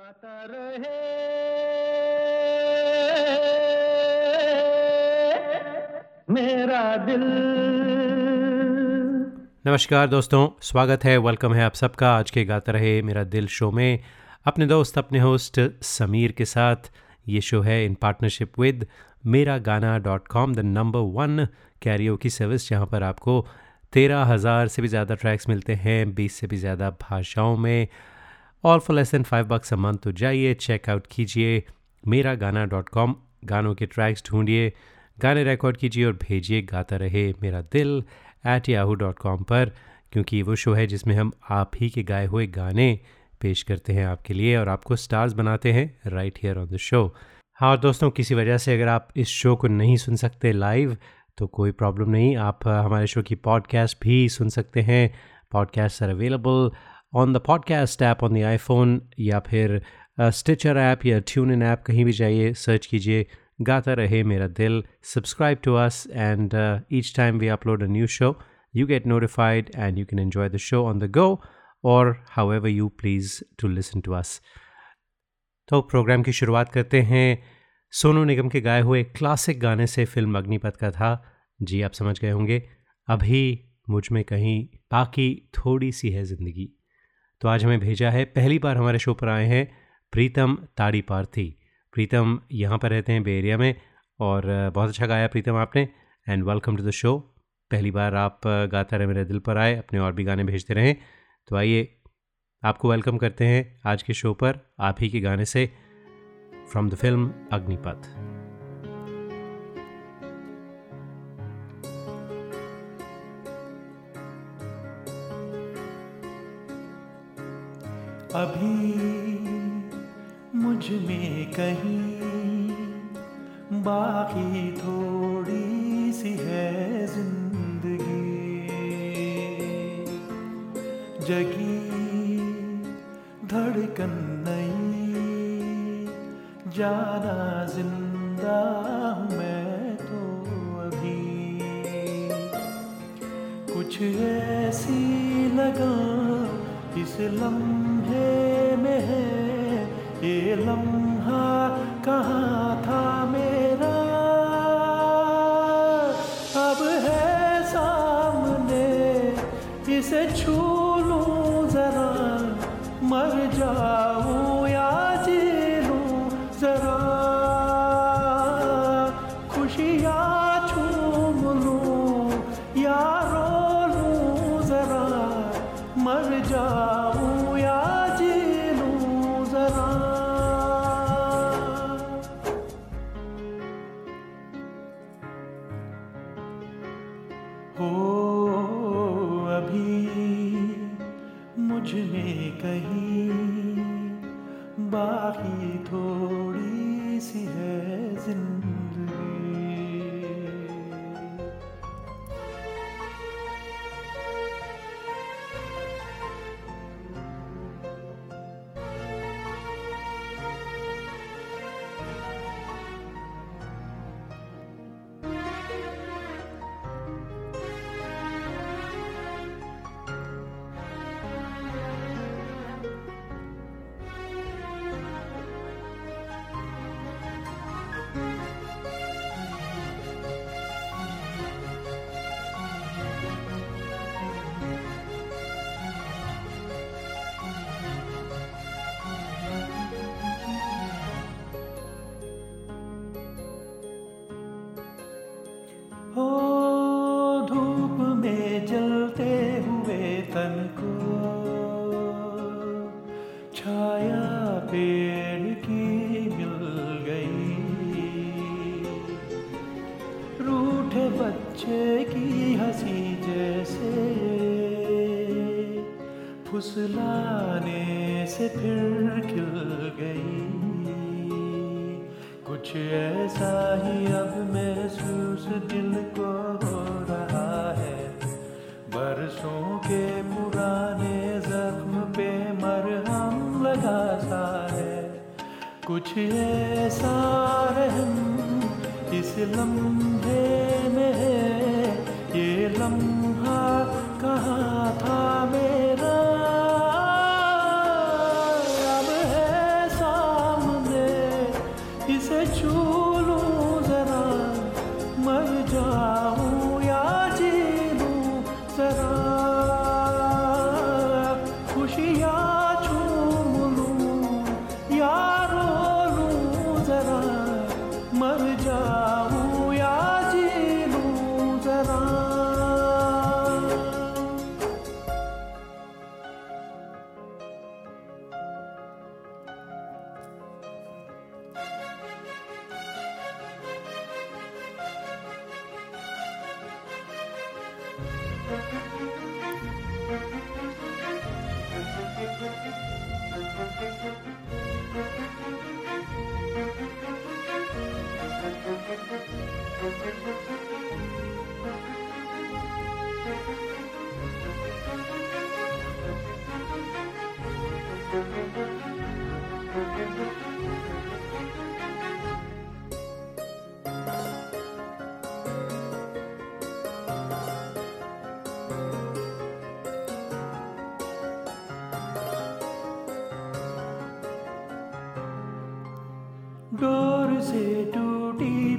गाता रहे। मेरा दिल। नमस्कार दोस्तों, स्वागत है वेलकम है आप सबका। आज के गाता रहे मेरा दिल शो में। अपने दोस्त, अपने होस्ट समीर के साथ ये शो है इन partnership with Mera Gana dot com the number one karaoke service जहाँ पर आपको तेरह हज़ार से भी ज़्यादा ट्रैक्स मिलते हैं, बीस से भी ज़्यादा भाषाओं में। All for less than five bucks a month तो जाइए चेकआउट कीजिए मेरा गाना डॉट कॉम गानों के ट्रैक्स ढूंढिए, गाने रिकॉर्ड कीजिए और भेजिए, गाता रहे मेरा दिल एट याहू डॉट कॉम पर, क्योंकि वो शो है जिसमें हम आप ही के गाए हुए गाने पेश करते हैं आपके लिए और आपको स्टार्स बनाते हैं right here on the show हाँ और दोस्तों, किसी वजह से अगर आप इस शो को नहीं सुन सकते लाइव तो कोई प्रॉब्लम नहीं। आप हमारे शो की पॉडकास्ट भी सुन सकते हैं। Podcast are available on the podcast app on the iPhone या फिर स्टिचर ऐप या ट्यून इन ऐप कहीं भी जाइए सर्च कीजिए, Gaata Rahe Mera Dil subscribe to us and each time we upload a new show you get notified and you can enjoy the show on the go और however you please to listen to us तो programme की शुरुआत करते हैं। सोनू निगम के गाए हुए classic गाने से फ़िल्म अग्निपथ का था। जी, आप समझ गए होंगे। अभी मुझमें कहीं बाकी थोड़ी सी है ज़िंदगी। तो आज हमें भेजा है। पहली बार हमारे शो पर आए हैं प्रीतम ताड़ी पार्थी। प्रीतम यहाँ पर रहते हैं, बे एरिया में और बहुत अच्छा गाया प्रीतम आपने and welcome to the show पहली बार आप गाता रहे मेरे दिल पर आए, अपने और भी गाने भेजते रहें। तो आइए, आपको वेलकम करते हैं आज के शो पर, आप ही के गाने से फ्रॉम द फ़िल्म अग्निपथ अभी मुझमें कहीं बाकी थोड़ी सी है ज़िंदगी। जगी धड़कन नहीं जाना ज़िंदा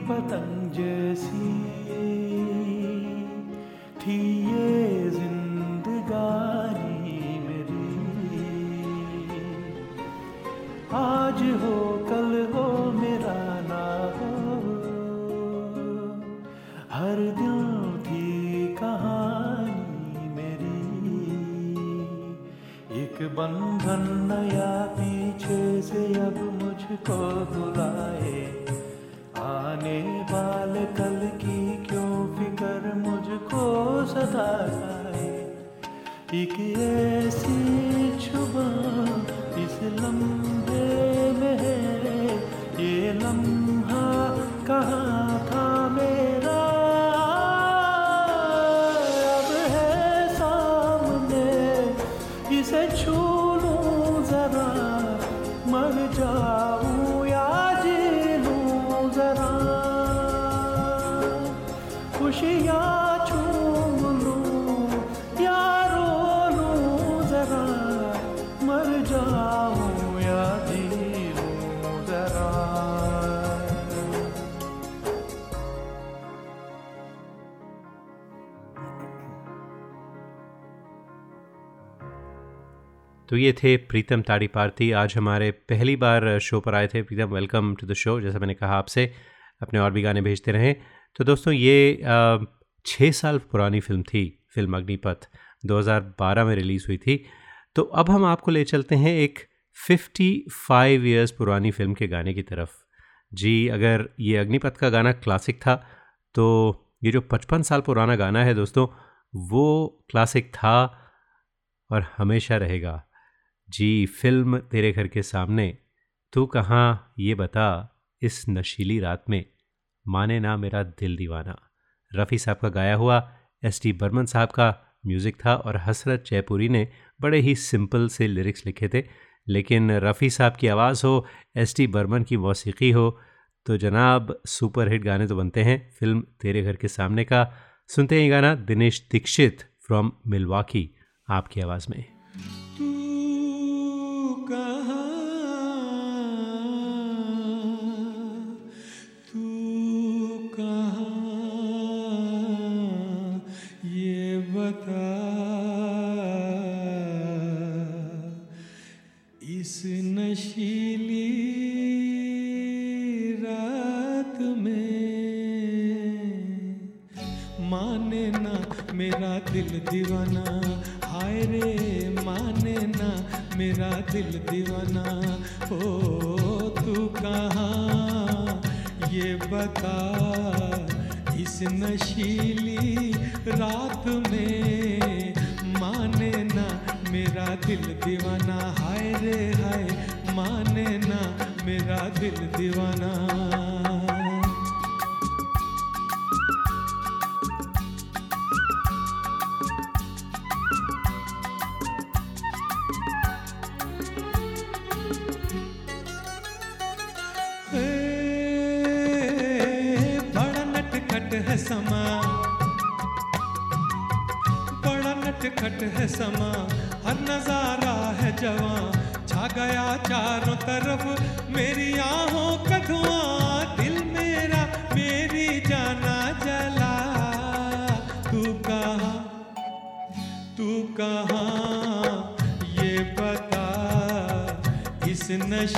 enquanto खुशियाँ लूँ या रो लूँ जरा मर जाऊँ या जरा। तो ये थे प्रीतम ताड़ी पार्थी। आज हमारे पहली बार शो पर आए थे। Pritam welcome to the show जैसा मैंने कहा आपसे, अपने और भी गाने भेजते रहें। तो दोस्तों, ये छः साल पुरानी फ़िल्म थी, फ़िल्म अग्निपथ 2012 में रिलीज़ हुई थी। तो अब हम आपको ले चलते हैं एक 55 इयर्स पुरानी फ़िल्म के गाने की तरफ़। जी, अगर ये अग्निपथ का गाना क्लासिक था तो ये जो 55 साल पुराना गाना है दोस्तों, वो क्लासिक था और हमेशा रहेगा। जी, फ़िल्म तेरे घर के सामने, तू कहाँ, ये बता, इस नशीली रात में। माने ना मेरा दिल दीवाना। रफ़ी साहब का गाया हुआ एस टी बर्मन साहब का म्यूज़िक था और हसरत जयपुरी ने बड़े ही सिंपल से लिरिक्स लिखे थे। लेकिन रफ़ी साहब की आवाज़ हो एस टी बर्मन की मौसीकी हो तो जनाब सुपर हिट गाने तो बनते हैं। फ़िल्म तेरे घर के सामने का। सुनते हैं गाना दिनेश दीक्षित फ्रॉम मिलवाकी आपकी आवाज़ में। बता इस नशीली रात में माने ना मेरा दिल दीवाना। हाय रे, माने ना मेरा दिल दीवाना। ओ, तू कहाँ? ये बता। इस नशीली रात में माने ना मेरा दिल दीवाना। हाय रे हाय, माने ना मेरा दिल दीवाना। इस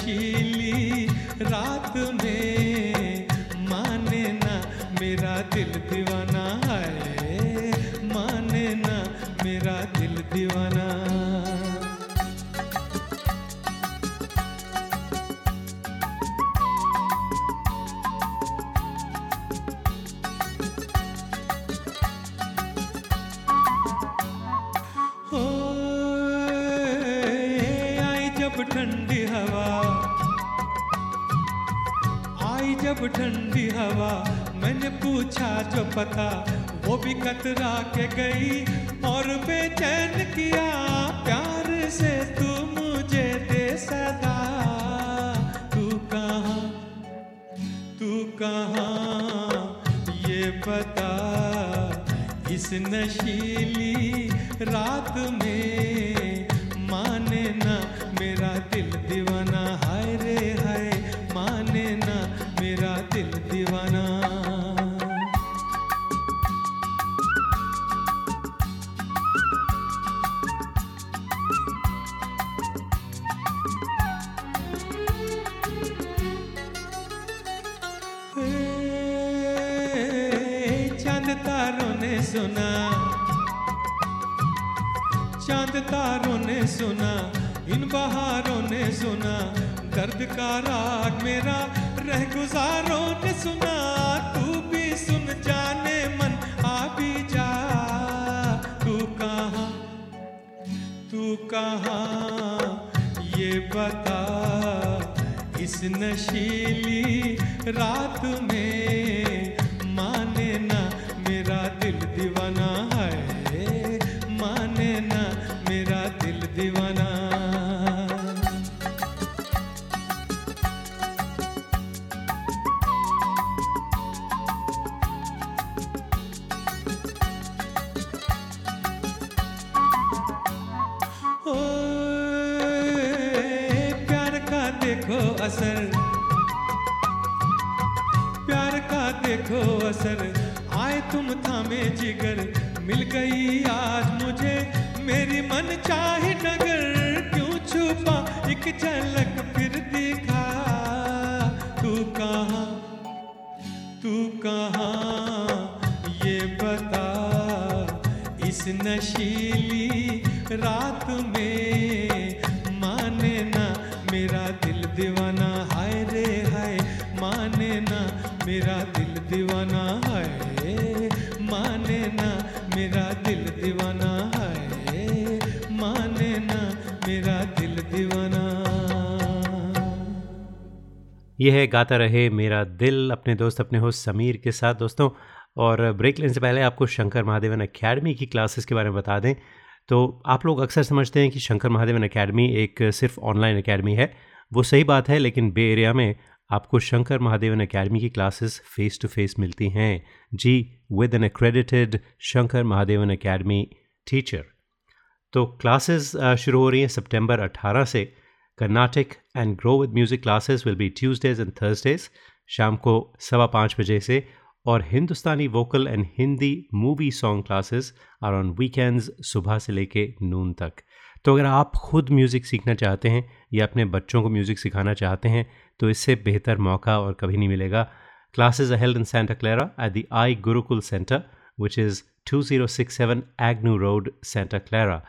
नशीली रात में इस नशीली रात में। माने ना मेरा दिल दीवाना हाय रे हाय। माने ना मेरा दिल दीवाना हाय। माने ना मेरा दिल दीवाना हाय। माने ना मेरा दिल दीवाना। यह है गाता रहे मेरा दिल। अपने दोस्त, अपने होस्ट समीर के साथ। दोस्तों और ब्रेक लेने से पहले आपको शंकर महादेवन अकेडमी की क्लासेस के बारे में बता दें। तो आप लोग अक्सर समझते हैं कि शंकर महादेवन अकेडमी एक सिर्फ़ ऑनलाइन अकेडमी है। वो सही बात है, लेकिन बे एरिया में आपको शंकर महादेवन अकेडमी की क्लासेस फेस टू फेस मिलती हैं। जी, with an accredited Shankar Mahadevan Academy teacher. तो क्लासेस शुरू हो रही हैं सितंबर 18 से। Carnatic and grow with music classes will be Tuesdays and Thursdays शाम को सवा पाँच बजे से। और Hindustani vocal and Hindi movie song classes are on weekends सुबह से लेके नून तक। तो अगर आप खुद म्यूज़िक सीखना चाहते हैं या अपने बच्चों को म्यूज़िक सिखाना चाहते हैं तो इससे बेहतर मौका और कभी नहीं मिलेगा। Classes held in Santa Clara at Santa Clara at the I Gurukul Center, which is 2067 Agnew road Santa Clara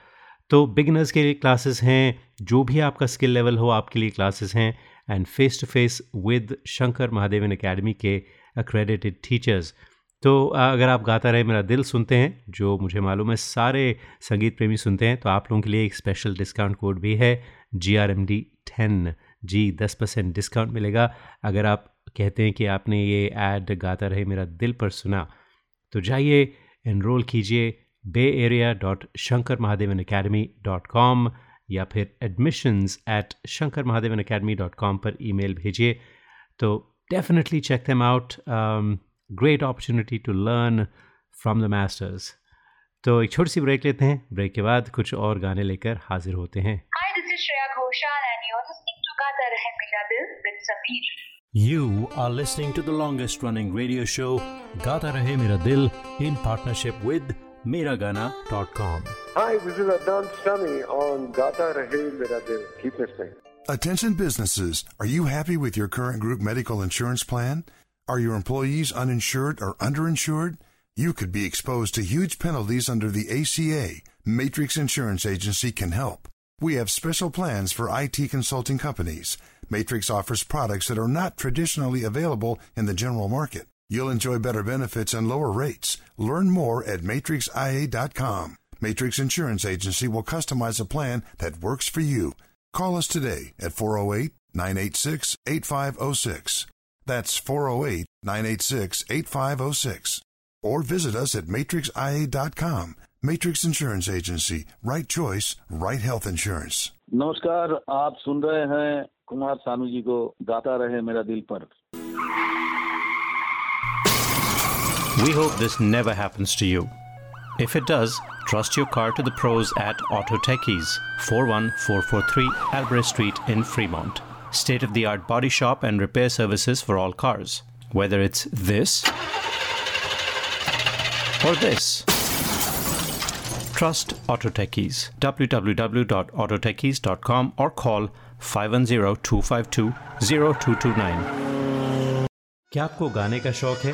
तो बिगिनर्स के लिए क्लासेस हैं जो भी आपका स्किल लेवल हो आपके लिए क्लासेस हैं। And face to face with Shankar Mahadevan academy के अक्रेडिटेड टीचर्स तो अगर आप गाता रहे, मेरा दिल सुनते हैं, जो मुझे मालूम है, सारे संगीत प्रेमी सुनते हैं तो आप लोगों के लिए एक स्पेशल डिस्काउंट कोड भी है G R M D ten जी, दस परसेंट डिस्काउंट मिलेगा। अगर आप कहते हैं कि आपने ये ऐड गाता रहे, मेरा दिल पर सुना तो जाइए एनरोल कीजिए Bay Area dot Shankar Mahadevan Academy dot com या फिर admissions at Shankar Mahadevan Academy dot com पर ईमेल भेजिए। तो definitely check them out great opportunity to learn from the masters तो एक छोटी सी ब्रेक लेते हैं ब्रेक के बाद कुछ और गाने लेकर हाजिर होते हैं Hi, this is Shreya Ghoshal and you're listening to Gata Rahe Mera Dil with Sameer. You are listening to the longest running radio show Gata Rahe Mera Dil in partnership with Miragana.com. Hi, this is Adnan Sami on Gata Rahe Mera Dil. Keep listening. Attention businesses, are you happy with your current group medical insurance plan? Are your employees uninsured or underinsured? You could be exposed to huge penalties under the ACA. Matrix Insurance Agency can help. We have special plans for IT consulting companies. Matrix offers products that are not traditionally available in the general market. You'll enjoy better benefits and lower rates. Learn more at matrixia.com. Matrix Insurance Agency will customize a plan that works for you. Call us today at 408 986 8506. That's 408 986 8506. Or visit us at matrixia.com. Matrix Insurance Agency. Right choice, right health insurance. नमस्कार आप सुन रहे हैं कुमार सानू जी को गाता रहे मेरा दिल पर We hope this never happens to you. If it does, trust your car to the pros at Auto Techies, 41443 Albrecht Street in Fremont. State of the art body shop and repair services for all cars. Whether it's this or this. Trust Auto Techies. www.autotechies.com or call 510-252-0229. क्या आपको गाने का शौक है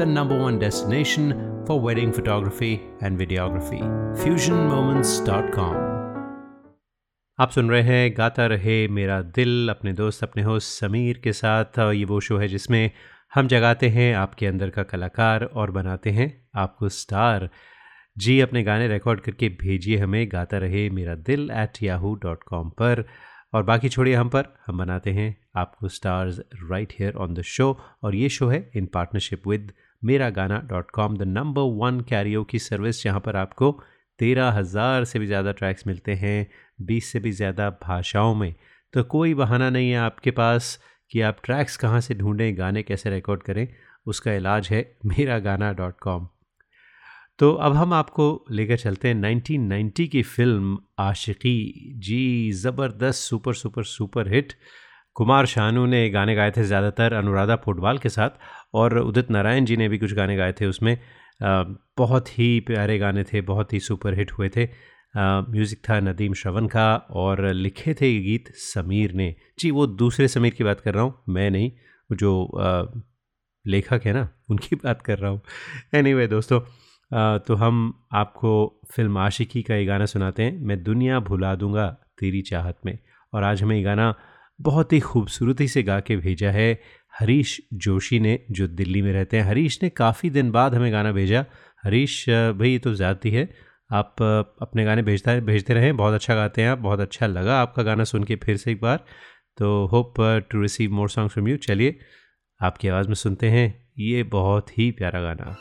the number one destination for wedding photography and videography. FusionMoments.com. आप सुन रहे हैं, गाता रहे मेरा दिल, अपने दोस्त, अपने होस्ट समीर के साथ ये वो शो है जिसमें हम जगाते हैं आपके अंदर का कलाकार और बनाते हैं आपको स्टार जी, अपने गाने रिकॉर्ड करके भेजिए हमें, गाता रहे मेरा दिल एट याहू डॉट कॉम पर और बाकी छोड़िए हम पर, हम बनाते हैं आपको stars right here on the show और ये शो है in partnership with Mera Gana dot com the number one karaoke service जहाँ पर आपको तेरह हज़ार से भी ज़्यादा ट्रैक्स मिलते हैं, बीस से भी ज़्यादा भाषाओं में। तो कोई बहाना नहीं है आपके पास कि आप ट्रैक्स कहाँ से ढूंढें, गाने कैसे रिकॉर्ड करें, उसका इलाज है मेरा गाना डॉट कॉम तो अब हम आपको लेकर चलते हैं 1990 की फ़िल्म आशिकी जी, ज़बरदस्त, super super super hit. Kumar Sanu ने गाने गाए थे ज़्यादातर अनुराधा फुटबॉल के साथ और उदित नारायण जी ने भी कुछ गाने गाए थे उसमें। बहुत ही प्यारे गाने थे बहुत ही सुपर हिट हुए थे। म्यूज़िक था नदीम श्रवण का और लिखे थे ये गीत समीर ने। जी वो दूसरे समीर की बात कर रहा हूँ मैं नहीं जो लेखक है ना उनकी बात कर रहा हूँ। एनी anyway, दोस्तों तो हम आपको फ़िल्म आशिकी का ये गाना सुनाते हैं मैं दुनिया भुला दूँगा तेरी चाहत में। और आज हमें ये गाना बहुत ही खूबसूरती से गा के भेजा है। हरीश जोशी ने, जो दिल्ली में रहते हैं। हरीश ने काफ़ी दिन बाद हमें गाना भेजा। हरीश, भाई तो ज़्यादा है आप, अपने गाने भेजता, भेजते रहें। बहुत अच्छा गाते हैं आप। बहुत अच्छा लगा आपका गाना सुन के फिर से एक बार। तो hope to receive more song from you चलिए, आपकी आवाज़ में सुनते हैं। ये बहुत ही प्यारा गाना।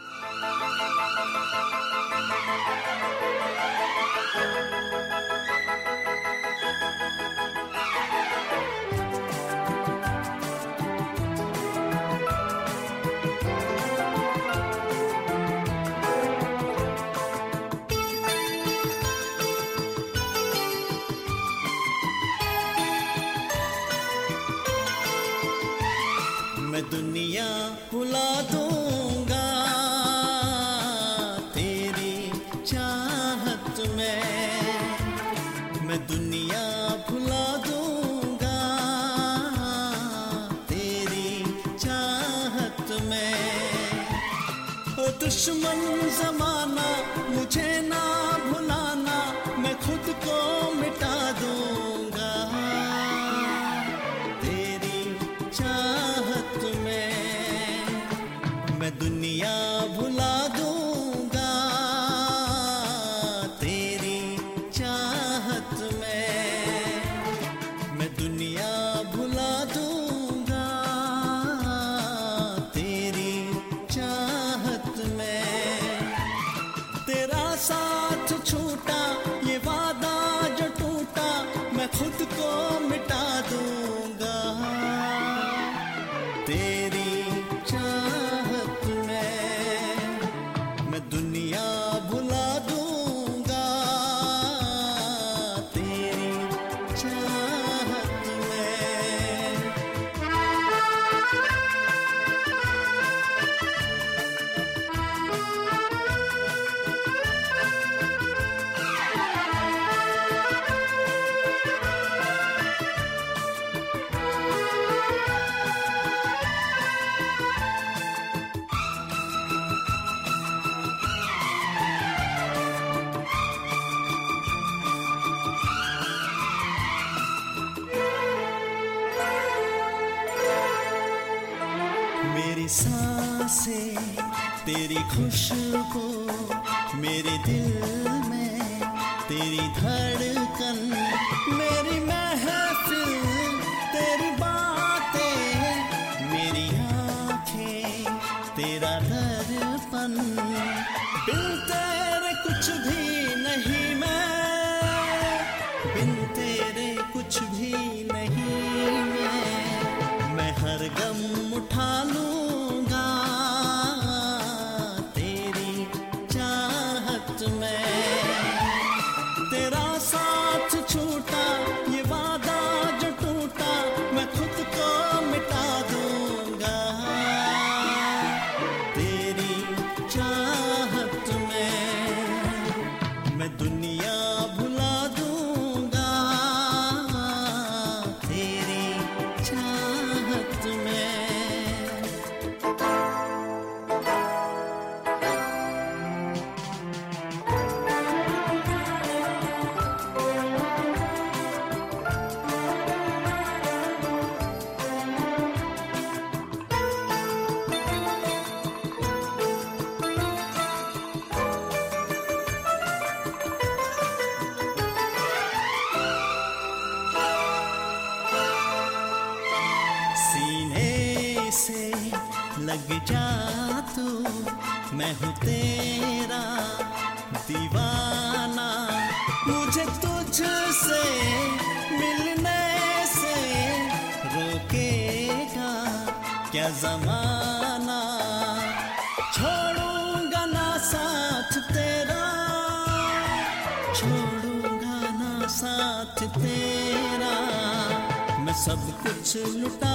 to your.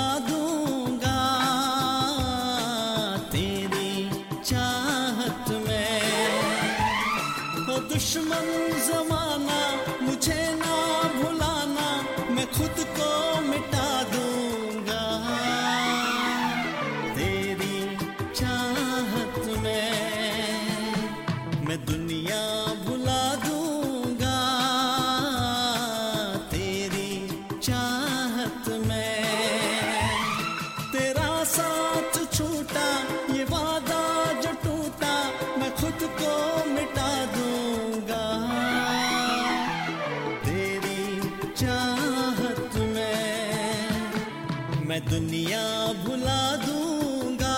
मैं दुनिया भुला दूँगा।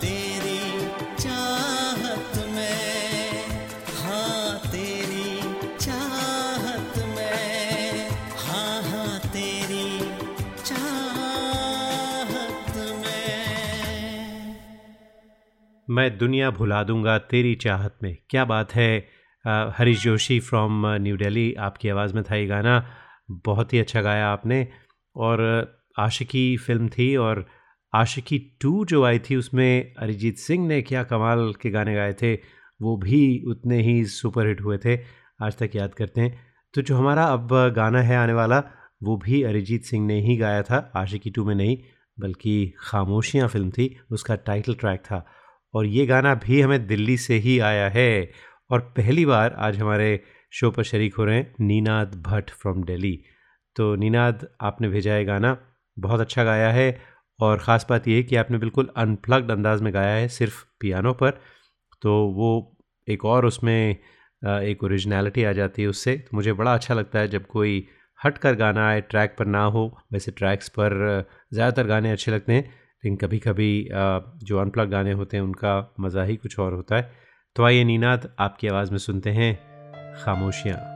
तेरी चाहत में हाँ तेरी चाहत में हाँ हाँ तेरी चाहत में। मैं दुनिया भुला दूँगा, तेरी चाहत में। क्या बात है? हरीश जोशी फ्रॉम न्यू दिल्ली आपकी आवाज़ में था ये गाना। बहुत ही अच्छा गाया आपने। और आशिकी फ़िल्म थी और आशिकी टू जो आई थी, उसमें अरिजीत सिंह ने क्या कमाल के गाने गाए थे। वो भी उतने ही सुपरहिट हुए थे। आज तक याद करते हैं। तो जो हमारा अब गाना है आने वाला, वो भी अरिजीत सिंह ने ही गाया था। आशिकी टू में नहीं, बल्कि खामोशियाँ फ़िल्म थी। उसका टाइटल ट्रैक था। और ये गाना भी हमें दिल्ली से ही आया है। और पहली बार आज हमारे शो पर शरीक हो रहे हैं नीनाद भट्ट फ्रॉम दिल्ली तो नीनाद, आपने भेजा है गाना। बहुत अच्छा गाया है और ख़ास बात यह है कि आपने बिल्कुल अनप्लग्ड अंदाज में गाया है सिर्फ़ पियानो पर। तो वो एक और उसमें एक ओरिजिनलिटी आ जाती है उससे। तो मुझे बड़ा अच्छा लगता है जब कोई हट कर गाना आए, ट्रैक पर ना हो। वैसे ट्रैक्स पर ज़्यादातर गाने अच्छे लगते हैं, लेकिन कभी कभी जो अनप्लग गाने होते हैं उनका मज़ा ही कुछ और होता है। तो आइए नीनाद, आपकी आवाज़ में सुनते हैं खामोशियाँ।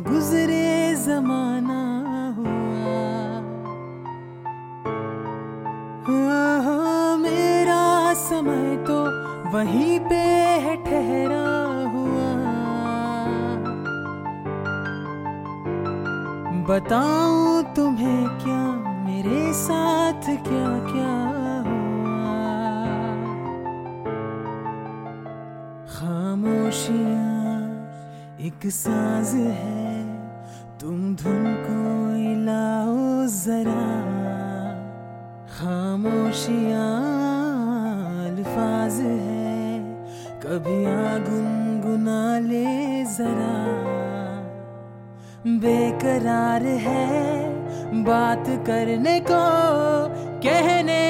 गुजरे जमाना हुआ। मेरा समय तो वहीं पे है, ठहरा हुआ। बताऊँ तुम्हें क्या, मेरे साथ क्या क्या एक साज है। तुम धुन को लाओ जरा खामोशियाँ है, कभी आ गुनगुना ले जरा। बेकरार है बात करने को, कहने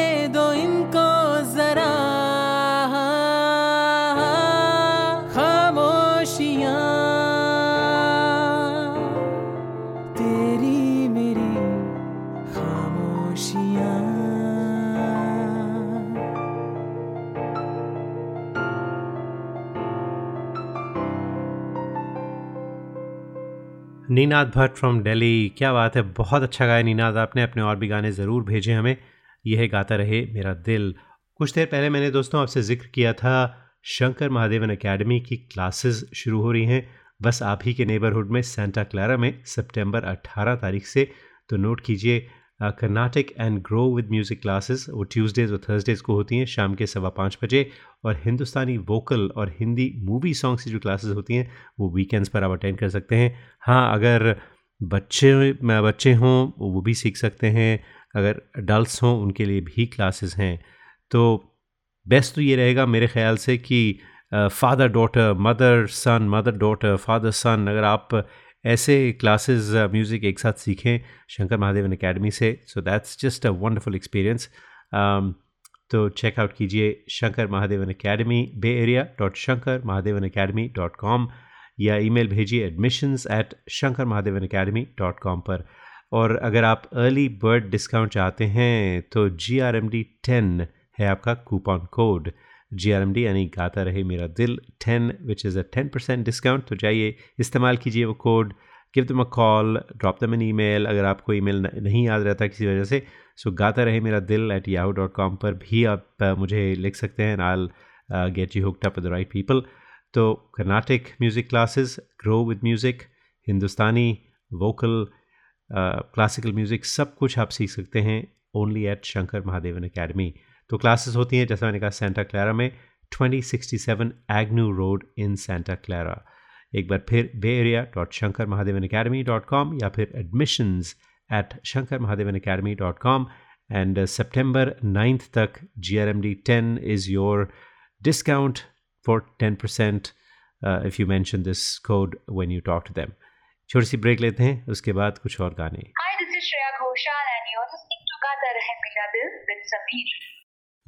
नीनाद भट्ट फ्रॉम डेली क्या बात है? बहुत अच्छा गाया नीनाद। आपने अपने और भी गाने ज़रूर भेजे हमें। यह गाता रहे मेरा दिल। कुछ देर पहले मैंने दोस्तों आपसे ज़िक्र किया था, शंकर महादेवन एकेडमी की क्लासेस शुरू हो रही हैं। बस आप ही के नेबरहुड में सेंटा क्लारा में सितंबर 18 तारीख से। तो नोट कीजिए Carnatic and grow with music classes वो ट्यूसडेज और थर्सडेज़ को होती हैं, शाम के सवा पाँच बजे। और हिंदुस्तानी वोकल और हिंदी मूवी सॉन्ग्स की जो क्लासेस होती हैं, वो वीकेंड्स पर आप अटेंड कर सकते हैं। हाँ अगर बच्चे बच्चे हों, वो भी सीख सकते हैं। अगर अडल्ट हों, उनके लिए भी क्लासेस हैं। तो बेस्ट तो ये रहेगा मेरे ख्याल से कि father daughter mother son mother daughter father son अगर आप ऐसे क्लासेस म्यूज़िक एक साथ सीखें शंकर महादेवन एकेडमी से। So that's just a wonderful experience तो चेकआउट कीजिए Shankar Mahadevan Academy Bay Area dot Shankar Mahadevan Academy dot com या ईमेल भेजिए admissions at Shankar Mahadevan Academy dot com पर। और अगर आप अर्ली बर्ड डिस्काउंट चाहते हैं तो G R M D ten है आपका coupon code G R M D यानी Gaata Rahe Mera Dil ten which is a ten percent discount तो जाइए, इस्तेमाल कीजिए वो code give them a call drop them an mail अगर आपको ई मेल नहीं याद रहता किसी वजह से सो गाता रहे मेरा दिल एट याहू डॉट कॉम पर भी आप मुझे लिख सकते हैं I'll get you hooked up the right people तो Carnatic music classes grow with music Hindustani vocal classical music सब कुछ आप सीख सकते हैं only at Shankar Mahadevan Academy तो क्लासेस होती हैं जैसा मैंने कहा सेंटा क्लारा में 2067 Agnew road in Santa Clara एक बार फिर Bay Area dot Shankar Mahadevan Academy dot com या फिर admissions at Shankar Mahadevan Academy dot com and September ninth तक G R M D ten is your discount for 10% uh, if you this code when you talk to them. छोटी सी break लेते हैं उसके बाद कुछ और गाने Hi, this is Shreya Ghoshal and you're listening to Gata Rahe Mera.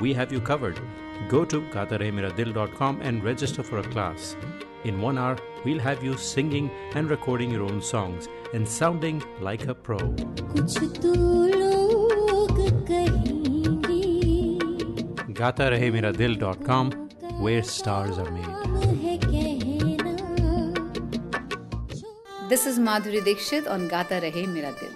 we have you covered. Go to gatarehemiradil.com and register for a class. In one hour, we'll have you singing and recording your own songs and sounding like a pro. Gatarehemiradil.com, where stars are made. This is Madhuri Dixit on Gata Rahe Mera Dil.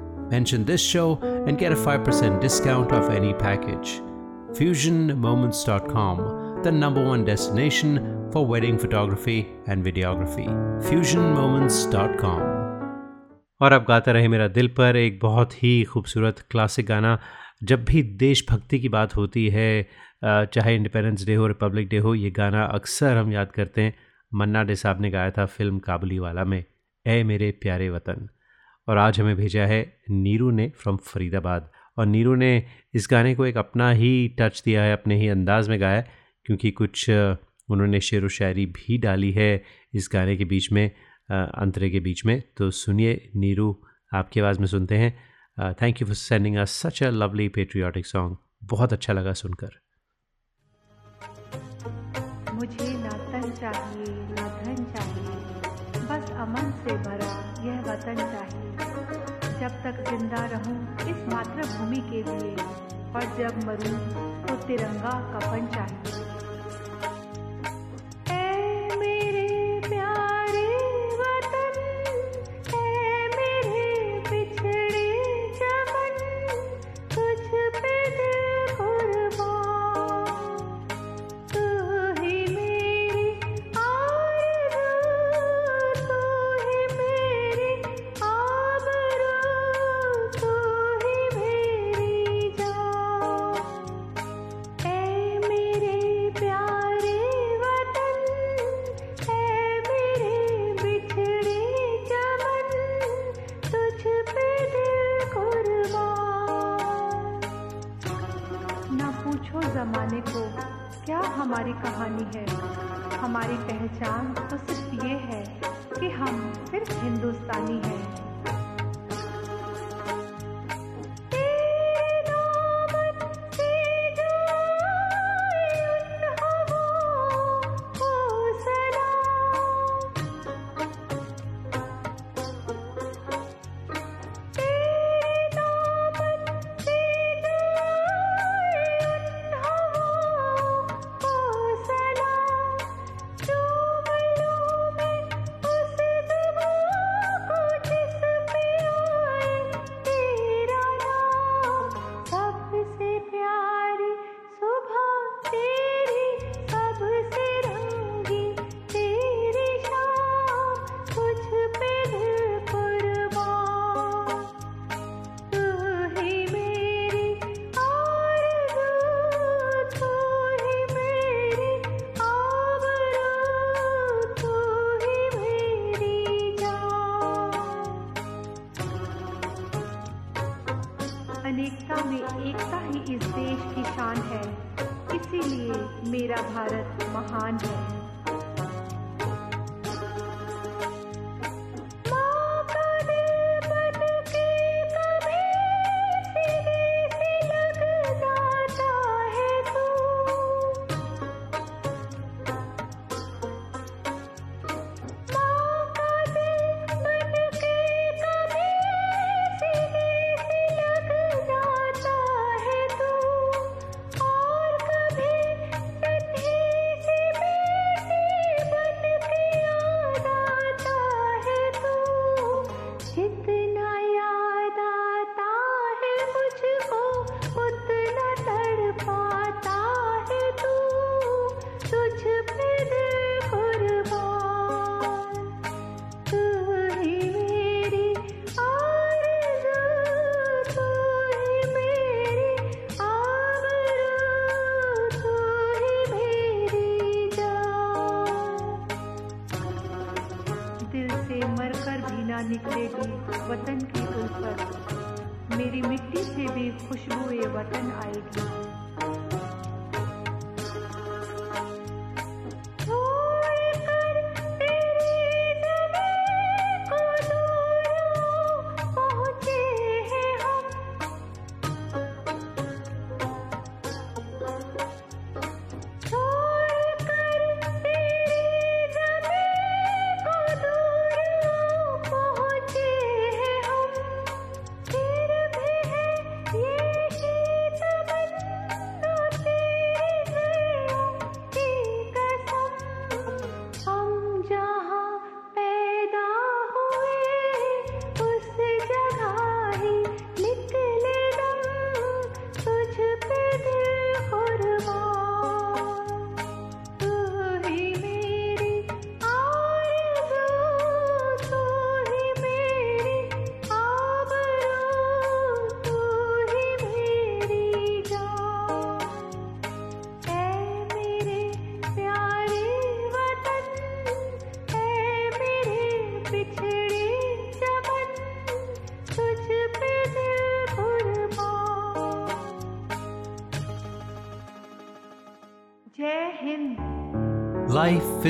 mention this show and get a 5% discount off any package. FusionMoments.com, the number one destination for wedding photography and videography. FusionMoments.com. और अब गाता रहे मेरा दिल पर एक बहुत ही खूबसूरत क्लासिक गाना जब भी देशभक्ति की बात होती है चाहे इंडिपेंडेंस डे हो रिपब्लिक डे हो ये गाना अक्सर हम याद करते हैं मन्ना डे साहब ने गाया था फ़िल्म काबुली वाला में ए मेरे प्यारे वतन और आज हमें भेजा है नीरू ने फ्रॉम फरीदाबाद। और नीरू ने इस गाने को एक अपना ही टच दिया है, अपने ही अंदाज में गाया क्योंकि कुछ उन्होंने शेर व शायरी भी डाली है इस गाने के बीच में अंतरे के बीच में। तो सुनिए नीरू, आपकी आवाज़ में सुनते हैं। Thank you for sending a such a lovely patriotic song बहुत अच्छा लगा सुनकर। मुझे तक ज़िंदा रहूँ इस मातृभूमि के लिए। और जब मरूं तो तिरंगा कफन चाहिए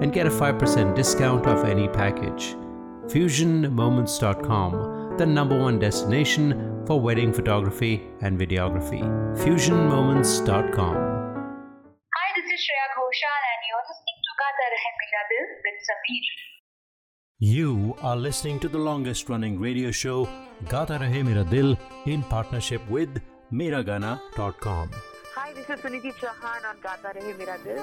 and get a 5% discount off any package. FusionMoments.com, the number one destination for wedding photography and videography. FusionMoments.com. Hi, this is Shreya Ghoshal and you're listening to Gata Rahe Mera Dil with Sameer. You are listening to the longest running radio show, Gata Rahe Mera Dil, in partnership with Miragana.com. Hi, this is Suniti Chauhan on Gata Rahe Mera Dil.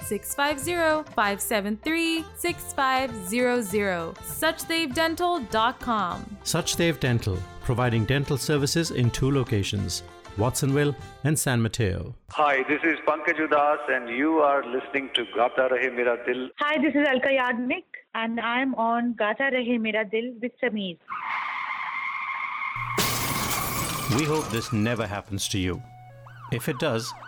650-573-6500 suchdevdental.com Suchdev Dental, providing dental services in two locations, Watsonville and San Mateo. Hi, this is Pankaj Udas and you are listening to Gata Rahe Mera Dil. Hi, this is Alka Yagnik and I'm on Gata Rahe Mera Dil with Sameer. We hope this never happens to you. If it does,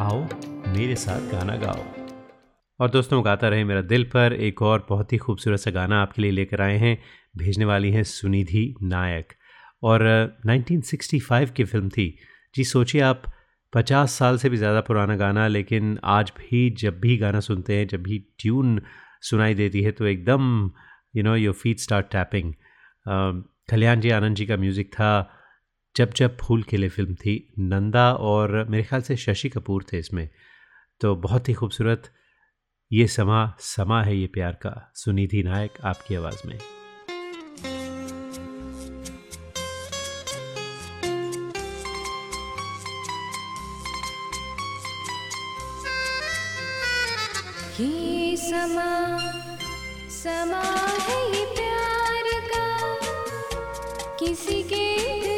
आओ मेरे साथ गाना गाओ। और दोस्तों गाता रहे मेरा दिल पर एक और बहुत ही खूबसूरत सा गाना आपके लिए लेकर आए हैं भेजने वाली हैं सुनिधि नायक। और अ, 1965 की फ़िल्म थी। जी सोचिए आप 50 साल से भी ज़्यादा पुराना गाना लेकिन आज भी जब भी गाना सुनते हैं जब भी ट्यून सुनाई देती है तो एकदम you know your feet start tapping Kalyan ji Anand ji का म्यूज़िक था। जब जब फूल के लिए फ़िल्म थी, नंदा और मेरे ख्याल से शशि कपूर थे इसमें तो बहुत ही खूबसूरत, ये समा समा है ये प्यार का, सुनिधि नायक आपकी आवाज़ में। समा समा है ये प्यार का, किसी के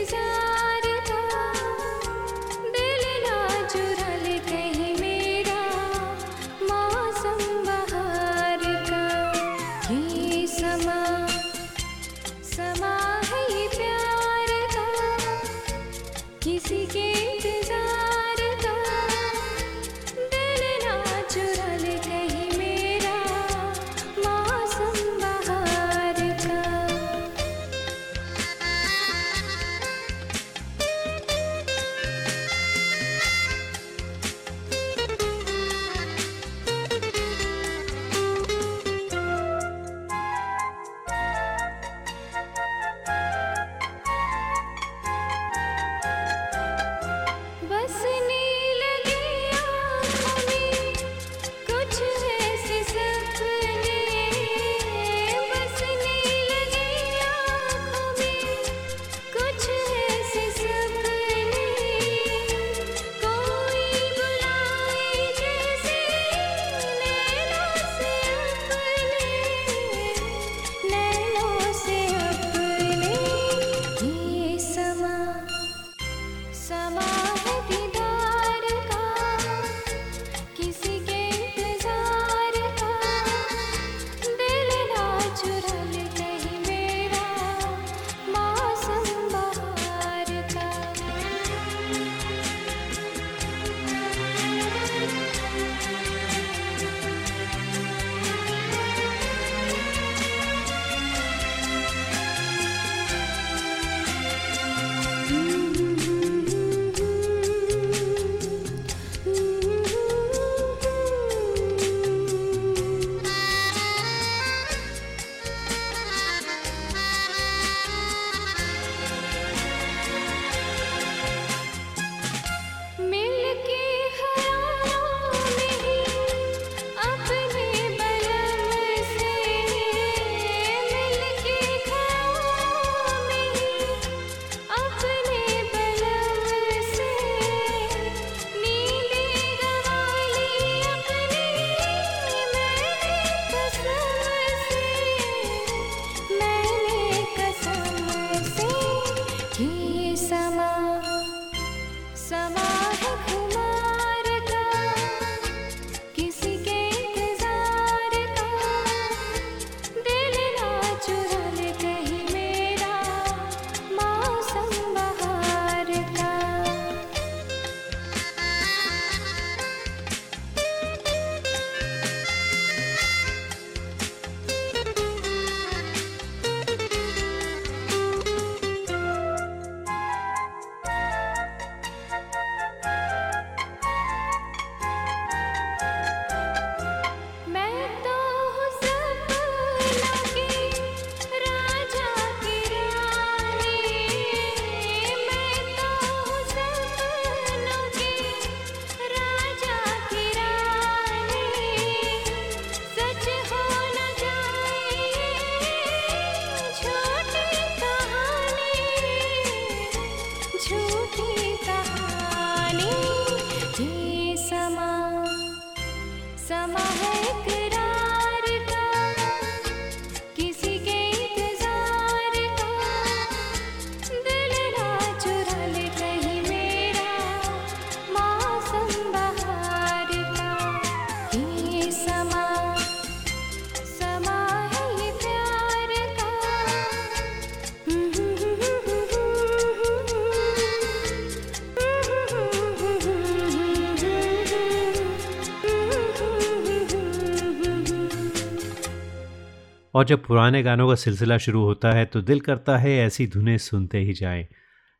और जब पुराने गानों का सिलसिला शुरू होता है तो दिल करता है ऐसी धुनें सुनते ही जाएँ।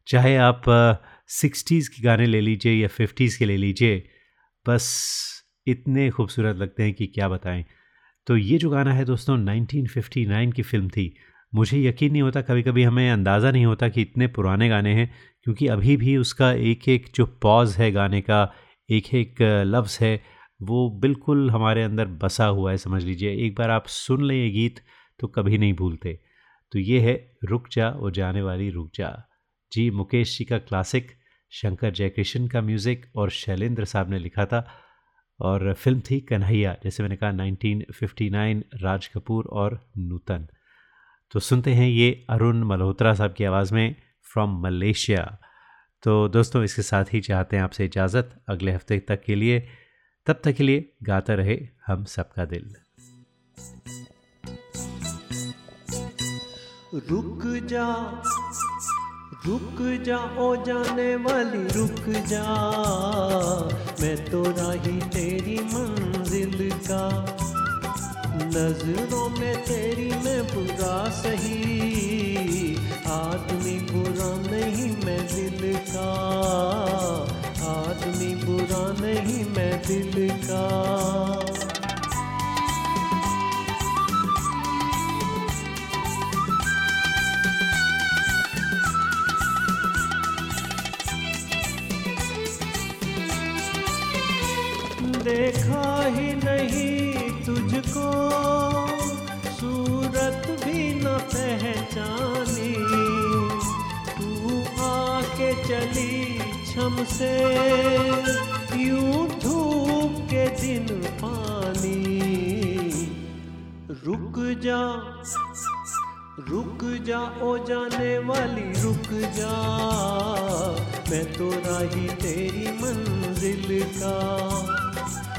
चाहे आप सिक्सटीज़ के गाने ले लीजिए या फिफ्टीज़ के ले लीजिए, बस इतने खूबसूरत लगते हैं कि क्या बताएँ। तो ये जो गाना है दोस्तों 1959 की फ़िल्म थी, मुझे यकीन नहीं होता कभी कभी हमें अंदाज़ा नहीं होता कि इतने पुराने गाने हैं, क्योंकि अभी भी उसका एक एक जो पॉज है गाने का एक एक लफ्ज़ है वो बिल्कुल हमारे अंदर बसा हुआ है, समझ लीजिए। एक बार आप सुन लें ये गीत तो कभी नहीं भूलते। तो ये है रुक जा वो जाने वाली रुक जा। जी, मुकेश जी का क्लासिक, शंकर जयकिशन का म्यूज़िक और शैलेंद्र साहब ने लिखा था। और फ़िल्म थी कन्हैया, जैसे मैंने कहा 1959 राज कपूर और नूतन। तो सुनते हैं ये अरुण मल्होत्रा साहब की आवाज़ में फ्रॉम मलेशिया तो दोस्तों, इसके साथ ही चाहते हैं आपसे इजाज़त। अगले हफ़्ते तक के लिए तब तक के लिए गाता रहे हम सबका दिल। रुक जा रुक जा, ओ जाने वाली, रुक जा। मैं तो राही तेरी मंजिल का, नज़रों में तेरी मैं बुरा सही। आदमी बुरा नहीं, मैं दिल का। बुरा नहीं मैं दिल का। देखा ही नहीं तुझको, सूरत भी न पहचानी। तू आके चली छम से। यूँ धूप के दिन पानी। रुक जा रुक जा, ओ जाने वाली, रुक जा। मैं तो राही तेरी मंजिल का।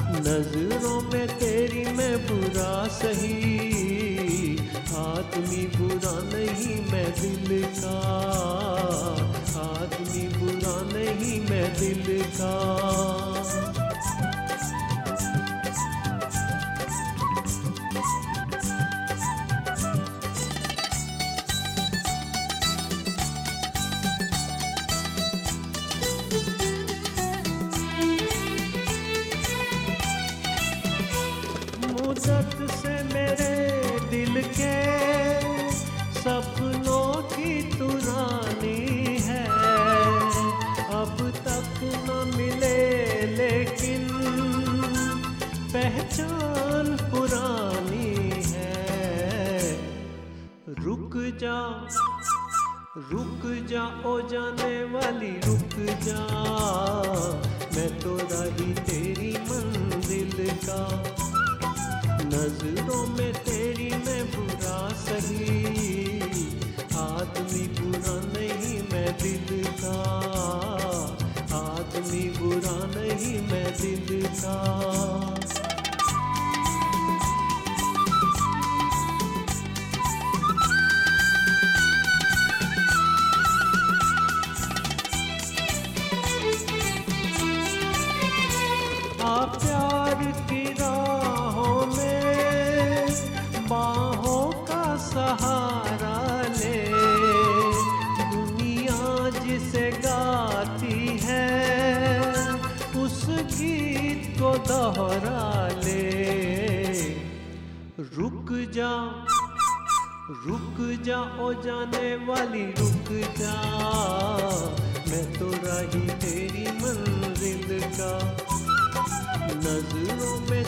नज़रों में तेरी मैं बुरा सही। आदमी बुरा नहीं मैं दिल का। आदमी बुरा नहीं मैं दिल का। रुक जा ओ जाने वाली रुक जा। मैं तो रही तेरी मंजिल का मैं तो राही तेरी मंजिल का। नज़रों में